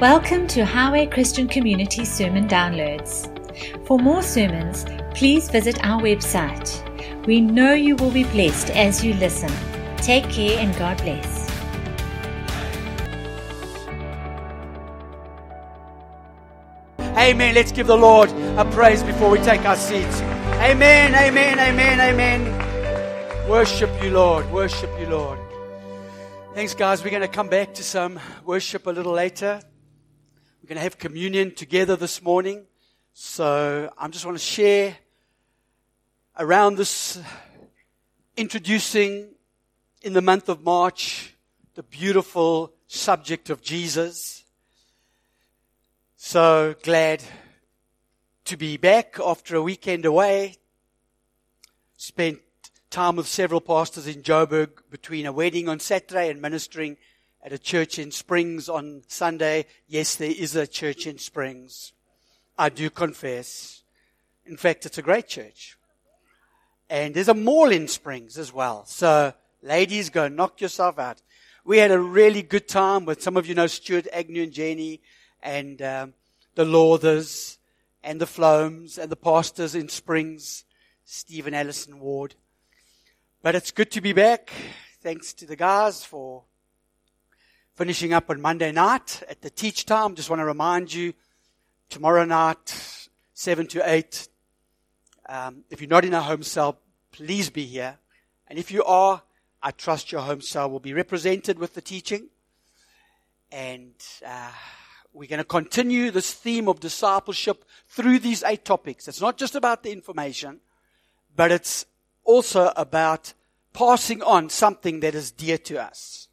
Welcome to Highway Christian Community Sermon Downloads. For more sermons, please visit our website. We know you will be blessed as you listen. Take care and God bless. Amen. Let's give the Lord a praise before we take our seats. Amen, amen, amen, amen. Worship you, Lord. Worship you, Lord. Thanks, guys. We're going to come back to some worship a little later. We're going to have communion together this morning. So I just want to share around this introducing in the month of March the beautiful subject of Jesus. So glad to be back after a weekend away. Spent time with several pastors in Joburg between a wedding on Saturday and ministering at a church in Springs on Sunday. Yes, there is a church in Springs. I do confess. In fact, it's a great church. And there's a mall in Springs as well. So ladies, go knock yourself out. We had a really good time with some of you know Stuart Agnew and Jenny and um, the Lawthers and the Flomes and the pastors in Springs, Stephen Allison Ward. But it's good to be back. Thanks to the guys for finishing up on Monday night at the teach time. Just want to remind you, tomorrow night, 7 to 8. Um, if you're not in a home cell, please be here. And if you are, I trust your home cell will be represented with the teaching. And uh, we're going to continue this theme of discipleship through these eight topics. It's not just about the information, but it's also about passing on something that is dear to us.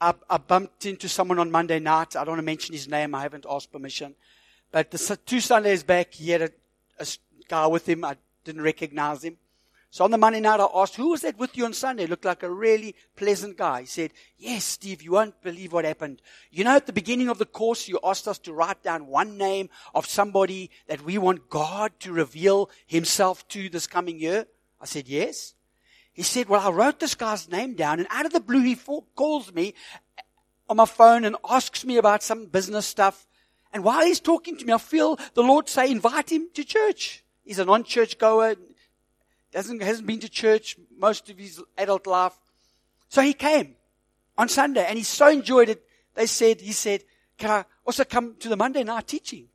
I, I bumped into someone on Monday night. I don't want to mention his name. I haven't asked permission. But the two Sundays back, he had a, a guy with him. I didn't recognize him. So on the Monday night, I asked, who was that with you on Sunday? Looked like a really pleasant guy. He said, yes, Steve, you won't believe what happened. You know, at the beginning of the course, you asked us to write down one name of somebody that we want God to reveal himself to this coming year. I said, yes. He said, well, I wrote this guy's name down and out of the blue, he calls me on my phone and asks me about some business stuff. And while he's talking to me, I feel the Lord say, invite him to church. He's a non-church goer, doesn't, hasn't been to church most of his adult life. So he came on Sunday and he so enjoyed it. They said, he said, can I also come to the Monday night teaching?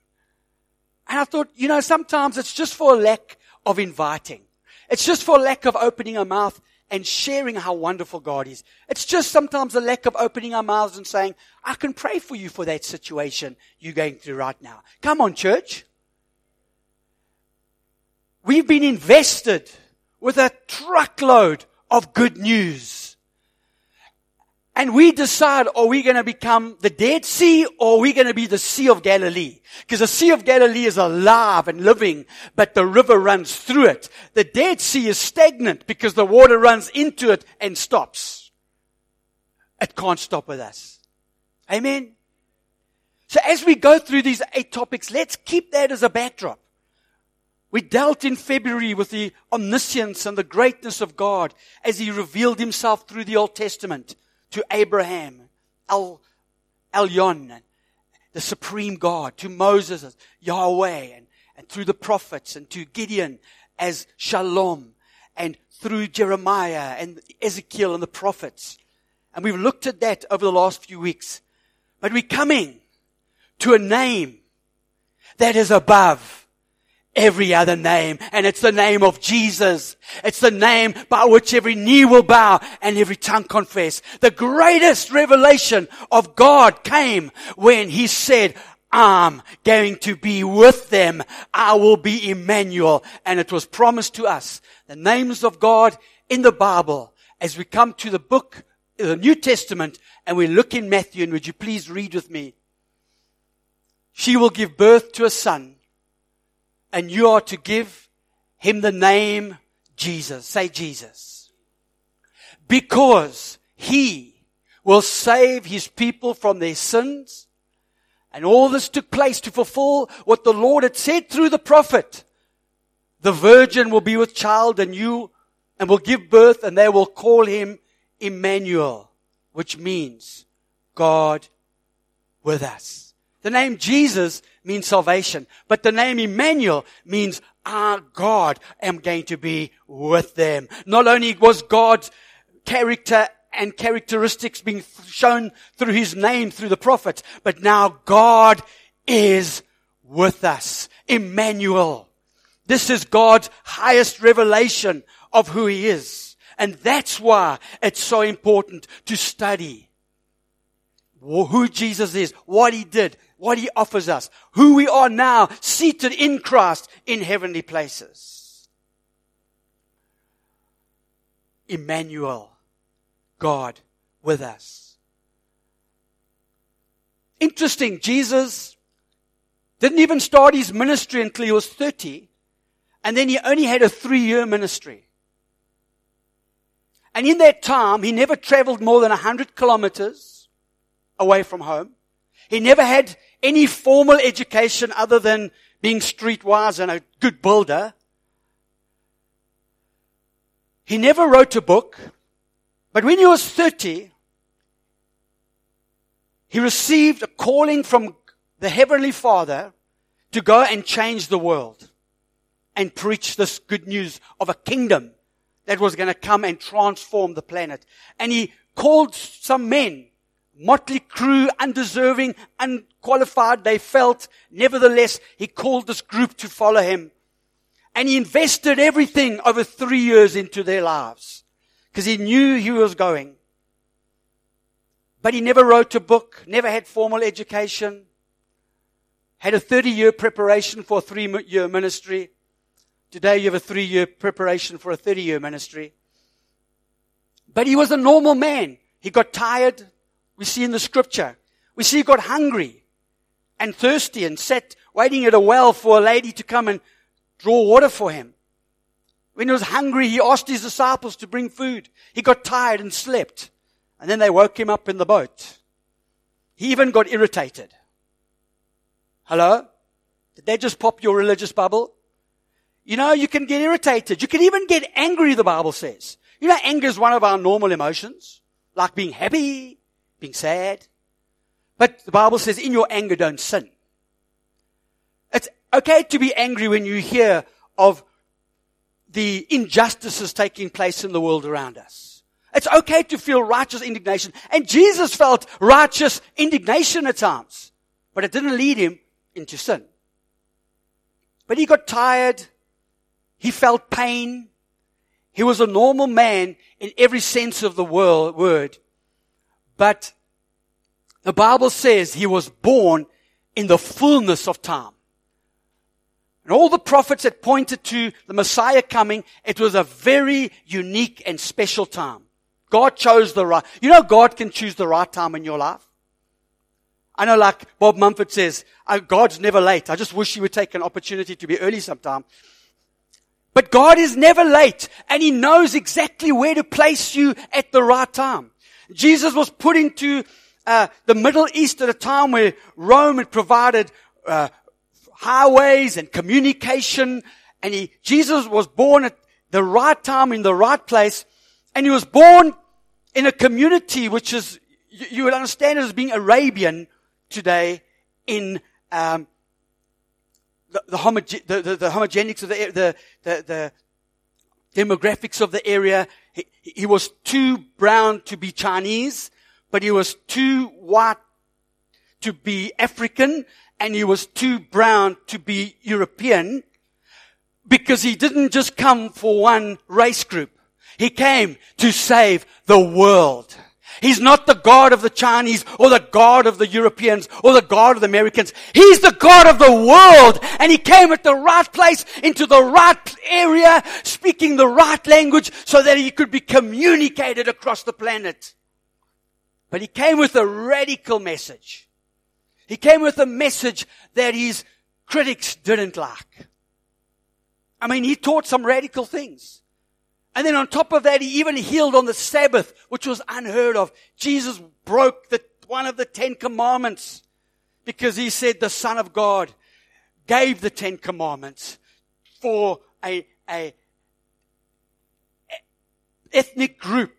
And I thought, you know, sometimes it's just for a lack of inviting. It's just for lack of opening our mouth and sharing how wonderful God is. It's just sometimes a lack of opening our mouths and saying, I can pray for you for that situation you're going through right now. Come on, church. We've been invested with a truckload of good news. And we decide, are we going to become the Dead Sea or are we going to be the Sea of Galilee? Because the Sea of Galilee is alive and living, but the river runs through it. The Dead Sea is stagnant because the water runs into it and stops. It can't stop with us. Amen. So as we go through these eight topics, let's keep that as a backdrop. We dealt in February with the omniscience and the greatness of God as He revealed Himself through the Old Testament to Abraham, El, Elyon, the supreme God, to Moses Yahweh, and, and through the prophets, and to Gideon as Shalom, and through Jeremiah and Ezekiel and the prophets. And we've looked at that over the last few weeks. But we're coming to a name that is above every other name. And it's the name of Jesus. It's the name by which every knee will bow and every tongue confess. The greatest revelation of God came when he said, I'm going to be with them. I will be Emmanuel. And it was promised to us. The names of God in the Bible as we come to the book, the New Testament, and we look in Matthew, and would you please read with me? She will give birth to a son and you are to give him the name Jesus. Say Jesus. Because he will save his people from their sins. And all this took place to fulfill what the Lord had said through the prophet. The virgin will be with child and you and will give birth and they will call him Emmanuel, which means God with us. The name Jesus means salvation, but the name Emmanuel means our God am going to be with them. Not only was God's character and characteristics being shown through his name through the prophets, but now God is with us. Emmanuel. This is God's highest revelation of who he is. And that's why it's so important to study who Jesus is, what he did, what he offers us, who we are now seated in Christ in heavenly places. Emmanuel, God with us. Interesting, Jesus didn't even start his ministry until he was 30, and then he only had a three year ministry. And in that time, he never traveled more than 100 kilometers away from home. He never had any formal education other than being streetwise and a good builder. He never wrote a book. But when he was 30, he received a calling from the Heavenly Father to go and change the world and preach this good news of a kingdom that was going to come and transform the planet. And he called some men motley crew, undeserving, unqualified, they felt. Nevertheless, he called this group to follow him. And he invested everything over three years into their lives. Because he knew he was going. But he never wrote a book, never had formal education, had a 30 year preparation for a three year ministry. Today you have a three year preparation for a 30 year ministry. But he was a normal man. He got tired, we see in the scripture. We see he got hungry and thirsty and sat waiting at a well for a lady to come and draw water for him. When he was hungry, he asked his disciples to bring food. He got tired and slept. And then they woke him up in the boat. He even got irritated. Hello? Did they just pop your religious bubble? You know, you can get irritated. You can even get angry, the Bible says. You know, anger is one of our normal emotions. Like being happy, being sad. But the Bible says, in your anger, don't sin. It's okay to be angry when you hear of the injustices taking place in the world around us. It's okay to feel righteous indignation. And Jesus felt righteous indignation at times. But it didn't lead him into sin. But he got tired. He felt pain. He was a normal man in every sense of the word. But the Bible says he was born in the fullness of time. And all the prophets had pointed to the Messiah coming, it was a very unique and special time. God chose the right, you know God can choose the right time in your life? I know like Bob Mumford says, oh, God's never late. I just wish he would take an opportunity to be early sometime. But God is never late and he knows exactly where to place you at the right time. Jesus was put into uh, the Middle East at a time where Rome had provided uh, highways and communication, and he, Jesus was born at the right time in the right place, and he was born in a community which is you, you would understand as being Arabian today in um, the, the, homoge- the, the, the homogenics of the, the, demographics of the area. He, he was too brown to be Chinese, but he was too white to be African, and he was too brown to be European, because he didn't just come for one race group. He came to save the world. He's not the God of the Chinese or the God of the Europeans or the God of the Americans. He's the God of the world. And he came at the right place into the right area, speaking the right language so that he could be communicated across the planet. But he came with a radical message. He came with a message that his critics didn't like. I mean, he taught some radical things. And then on top of that, he even healed on the Sabbath, which was unheard of. Jesus broke the, one of the Ten Commandments because he said the Son of God gave the Ten Commandments for a, a ethnic group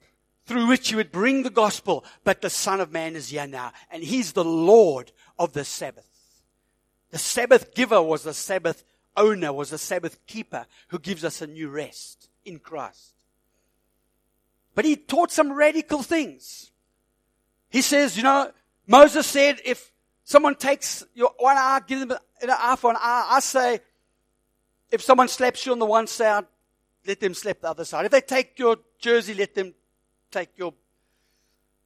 through which he would bring the gospel. But the Son of Man is here now, and he's the Lord of the Sabbath. The Sabbath giver was the Sabbath owner, was the Sabbath keeper who gives us a new rest in Christ. But he taught some radical things. He says, you know, Moses said, if someone takes your one eye, give them an eye for an eye. I say, if someone slaps you on the one side, let them slap the other side. If they take your jersey, let them take your,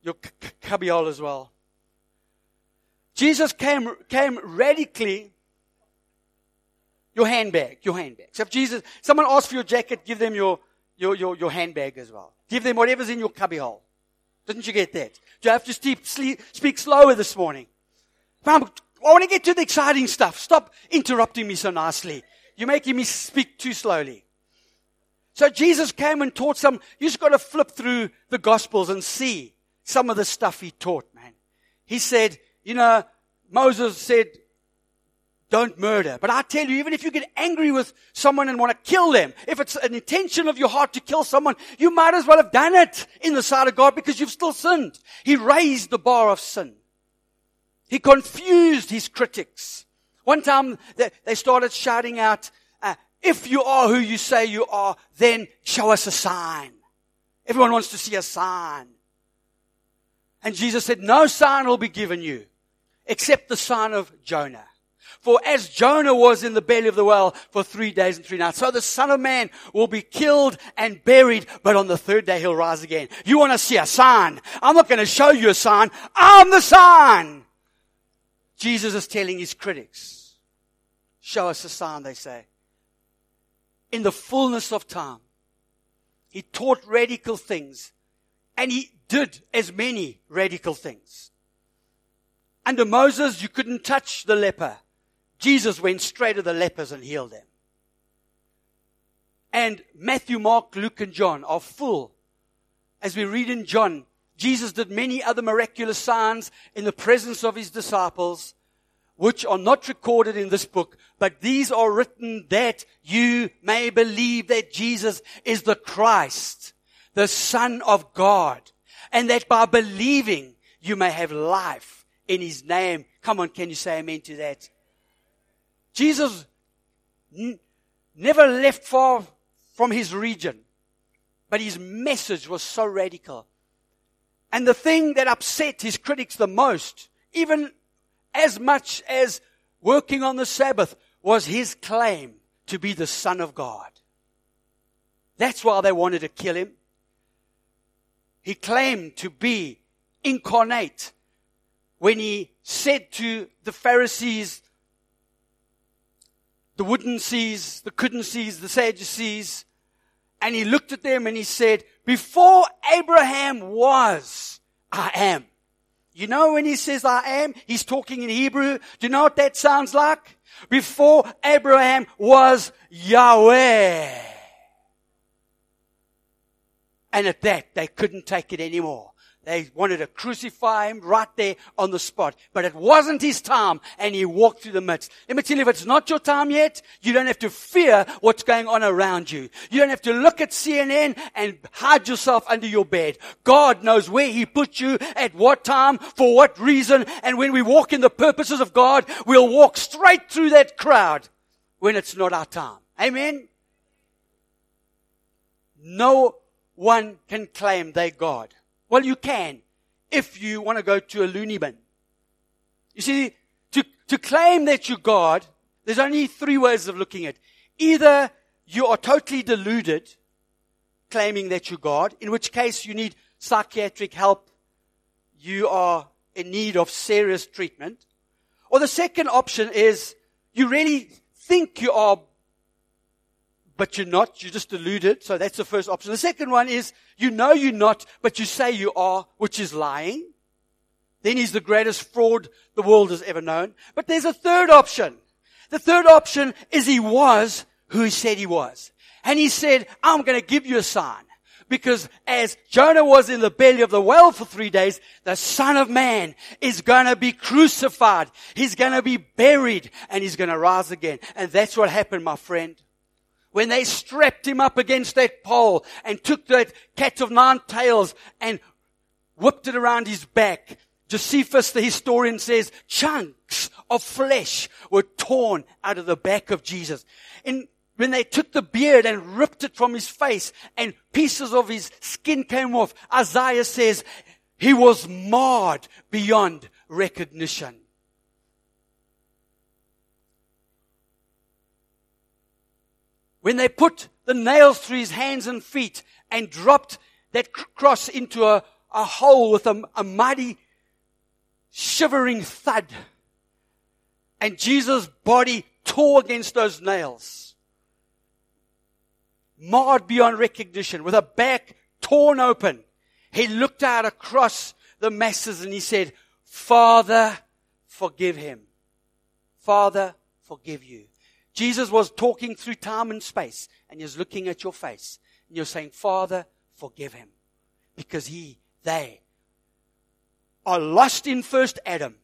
your cubbyhole as well. Jesus came, came radically, your handbag, your handbag. So if Jesus, someone asks for your jacket, give them your, your, your, your handbag as well. Give them whatever's in your cubbyhole. Didn't you get that? Do you have to speak, speak slower this morning? I want to get to the exciting stuff. Stop interrupting me so nicely. You're making me speak too slowly. So Jesus came and taught some. You just got to flip through the Gospels and see some of the stuff he taught, man. He said, you know, Moses said, don't murder. But I tell you, even if you get angry with someone and want to kill them, if it's an intention of your heart to kill someone, you might as well have done it in the sight of God because you've still sinned. He raised the bar of sin. He confused his critics. One time they started shouting out, if you are who you say you are, then show us a sign. Everyone wants to see a sign. And Jesus said, no sign will be given you except the sign of Jonah. For as Jonah was in the belly of the whale for three days and three nights, so the son of man will be killed and buried, but on the third day he'll rise again. You want to see a sign? I'm not going to show you a sign. I'm the sign. Jesus is telling his critics, show us a sign, they say in the fullness of time. He taught radical things and he did as many radical things. Under Moses, you couldn't touch the leper. Jesus went straight to the lepers and healed them. And Matthew, Mark, Luke, and John are full. As we read in John, Jesus did many other miraculous signs in the presence of his disciples which are not recorded in this book, but these are written that you may believe that Jesus is the Christ, the Son of God, and that by believing you may have life in His name. Come on, can you say amen to that? Jesus n- never left far from His region, but His message was so radical. And the thing that upset His critics the most, even as much as working on the Sabbath was his claim to be the Son of God. That's why they wanted to kill him. He claimed to be incarnate when he said to the Pharisees, the wouldn't sees, the couldn't sees, the Sadducees, and he looked at them and he said, before Abraham was, I am. You know when he says I am, he's talking in Hebrew. Do you know what that sounds like? Before Abraham was Yahweh. And at that, they couldn't take it anymore. They wanted to crucify him right there on the spot. But it wasn't his time and he walked through the midst. Let me tell you, if it's not your time yet, you don't have to fear what's going on around you. You don't have to look at CNN and hide yourself under your bed. God knows where he put you, at what time, for what reason. And when we walk in the purposes of God, we'll walk straight through that crowd when it's not our time. Amen? No one can claim they God well, you can if you want to go to a loony bin. You see, to, to claim that you're God, there's only three ways of looking at it. Either you are totally deluded, claiming that you're God, in which case you need psychiatric help, you are in need of serious treatment. Or the second option is you really think you are but you're not. You're just deluded. So that's the first option. The second one is you know you're not, but you say you are, which is lying. Then he's the greatest fraud the world has ever known. But there's a third option. The third option is he was who he said he was. And he said, I'm going to give you a sign. Because as Jonah was in the belly of the whale for three days, the son of man is going to be crucified. He's going to be buried and he's going to rise again. And that's what happened, my friend. When they strapped him up against that pole and took that cat of nine tails and whipped it around his back, Josephus, the historian says, chunks of flesh were torn out of the back of Jesus. And when they took the beard and ripped it from his face and pieces of his skin came off, Isaiah says, he was marred beyond recognition. When they put the nails through his hands and feet and dropped that cross into a, a hole with a, a mighty shivering thud, and Jesus' body tore against those nails, marred beyond recognition, with a back torn open, he looked out across the masses and he said, Father, forgive him. Father, forgive you. Jesus was talking through time and space and he's looking at your face and you're saying, Father, forgive him. Because he, they are lost in first Adam.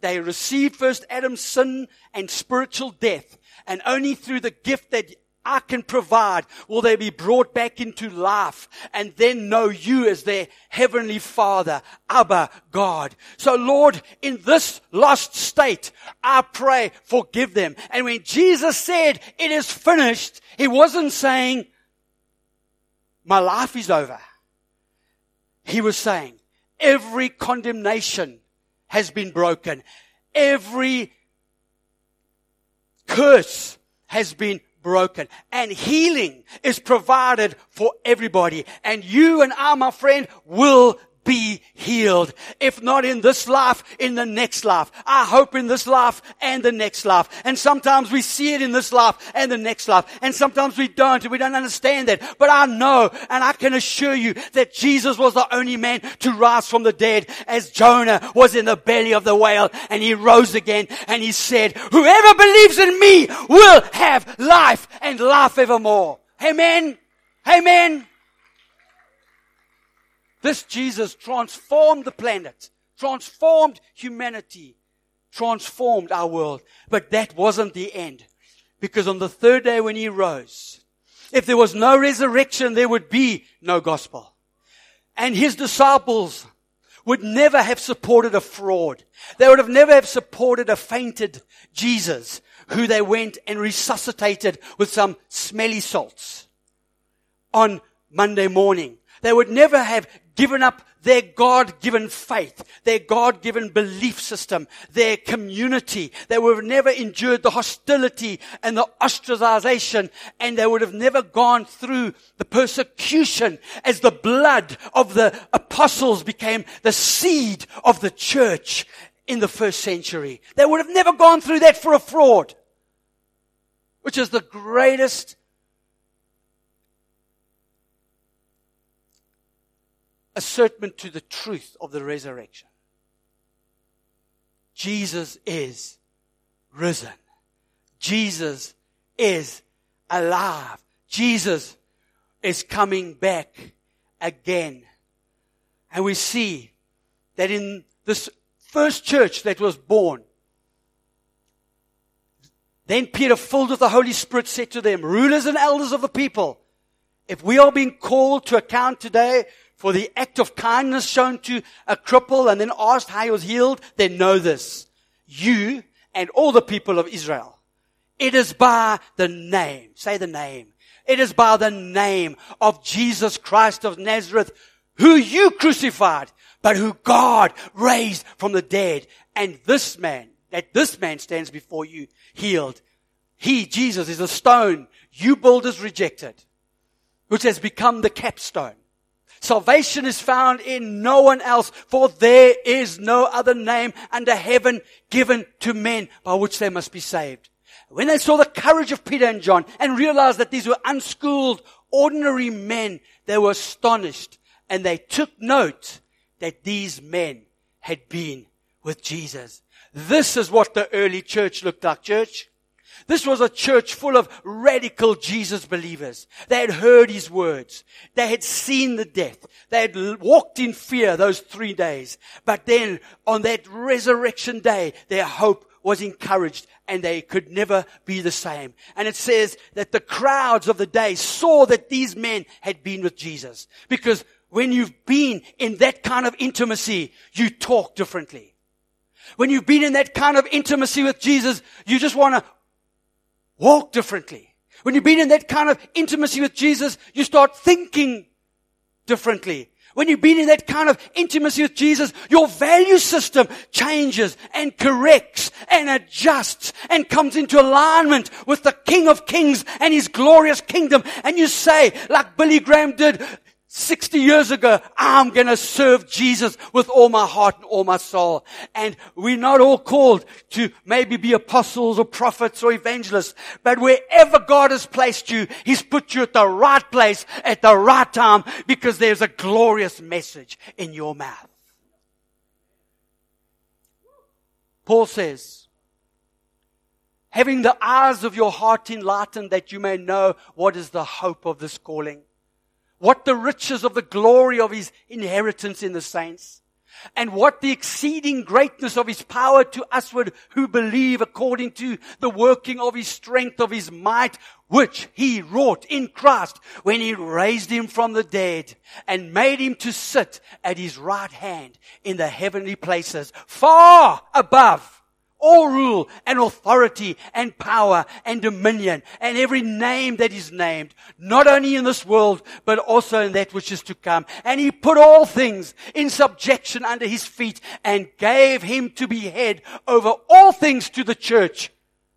They received first Adam's sin and spiritual death. And only through the gift that I can provide will they be brought back into life and then know you as their heavenly father, Abba, God. So Lord, in this lost state, I pray, forgive them. And when Jesus said, it is finished, he wasn't saying, my life is over. He was saying, every condemnation has been broken. Every curse has been broken. And healing is provided for everybody. And you and I, my friend, will be healed. If not in this life, in the next life. I hope in this life and the next life. And sometimes we see it in this life and the next life. And sometimes we don't and we don't understand that. But I know and I can assure you that Jesus was the only man to rise from the dead as Jonah was in the belly of the whale and he rose again and he said, whoever believes in me will have life and life evermore. Amen. Amen. This Jesus transformed the planet, transformed humanity, transformed our world. But that wasn't the end. Because on the third day when he rose, if there was no resurrection, there would be no gospel. And his disciples would never have supported a fraud. They would have never have supported a fainted Jesus who they went and resuscitated with some smelly salts on Monday morning. They would never have given up their God-given faith, their God-given belief system, their community. They would have never endured the hostility and the ostracization and they would have never gone through the persecution as the blood of the apostles became the seed of the church in the first century. They would have never gone through that for a fraud, which is the greatest assertment to the truth of the resurrection. Jesus is risen. Jesus is alive. Jesus is coming back again. And we see that in this first church that was born, then Peter, filled with the Holy Spirit, said to them, rulers and elders of the people, if we are being called to account today for the act of kindness shown to a cripple and then asked how he was healed, then know this. You and all the people of Israel. It is by the name, say the name. It is by the name of Jesus Christ of Nazareth, who you crucified, but who God raised from the dead. And this man, that this man stands before you, healed. He, Jesus, is a stone you builders rejected, which has become the capstone. Salvation is found in no one else, for there is no other name under heaven given to men by which they must be saved. When they saw the courage of Peter and John and realized that these were unschooled, ordinary men, they were astonished and they took note that these men had been with Jesus. This is what the early church looked like, church. This was a church full of radical Jesus believers. They had heard his words. They had seen the death. They had walked in fear those three days. But then on that resurrection day, their hope was encouraged and they could never be the same. And it says that the crowds of the day saw that these men had been with Jesus. Because when you've been in that kind of intimacy, you talk differently. When you've been in that kind of intimacy with Jesus, you just want to walk differently. When you've been in that kind of intimacy with Jesus, you start thinking differently. When you've been in that kind of intimacy with Jesus, your value system changes and corrects and adjusts and comes into alignment with the King of Kings and His glorious kingdom. And you say, like Billy Graham did, 60 years ago, I'm going to serve Jesus with all my heart and all my soul. And we're not all called to maybe be apostles or prophets or evangelists, but wherever God has placed you, He's put you at the right place at the right time because there's a glorious message in your mouth. Paul says, having the eyes of your heart enlightened that you may know what is the hope of this calling what the riches of the glory of his inheritance in the saints, and what the exceeding greatness of his power to usward who believe according to the working of his strength of his might, which he wrought in Christ when he raised him from the dead and made him to sit at his right hand in the heavenly places, far above all rule and authority and power and dominion and every name that is named, not only in this world, but also in that which is to come. And he put all things in subjection under his feet and gave him to be head over all things to the church,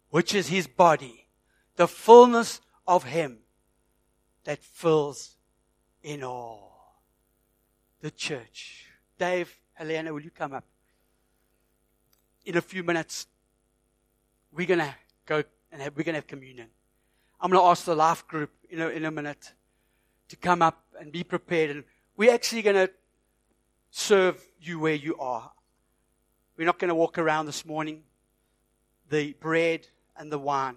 which is his body, the fullness of him that fills in all. The church. Dave, Helena, will you come up? In a few minutes, we're going to go and have, we're going to have communion. I'm going to ask the life group in a, in a minute to come up and be prepared. And we're actually going to serve you where you are. We're not going to walk around this morning. The bread and the wine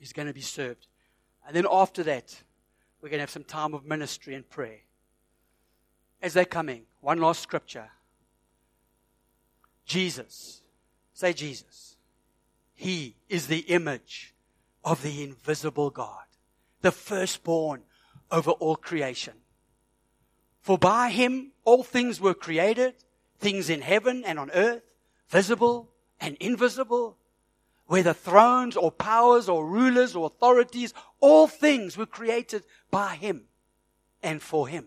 is going to be served. And then after that, we're going to have some time of ministry and prayer. As they're coming, one last scripture. Jesus. Say Jesus. He is the image of the invisible God, the firstborn over all creation. For by him all things were created, things in heaven and on earth, visible and invisible, whether thrones or powers or rulers or authorities, all things were created by him and for him.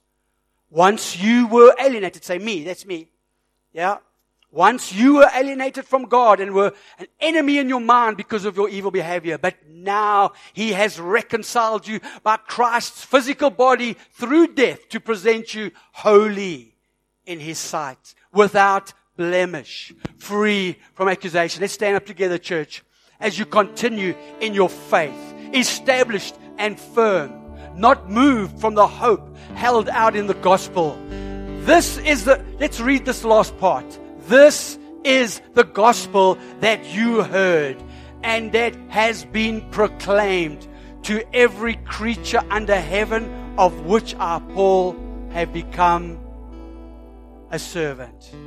once you were alienated, say me, that's me. Yeah. Once you were alienated from God and were an enemy in your mind because of your evil behavior, but now He has reconciled you by Christ's physical body through death to present you holy in His sight, without blemish, free from accusation. Let's stand up together, church, as you continue in your faith, established and firm not moved from the hope held out in the gospel. This is the, let's read this last part. This is the gospel that you heard and that has been proclaimed to every creature under heaven of which I, Paul, have become a servant.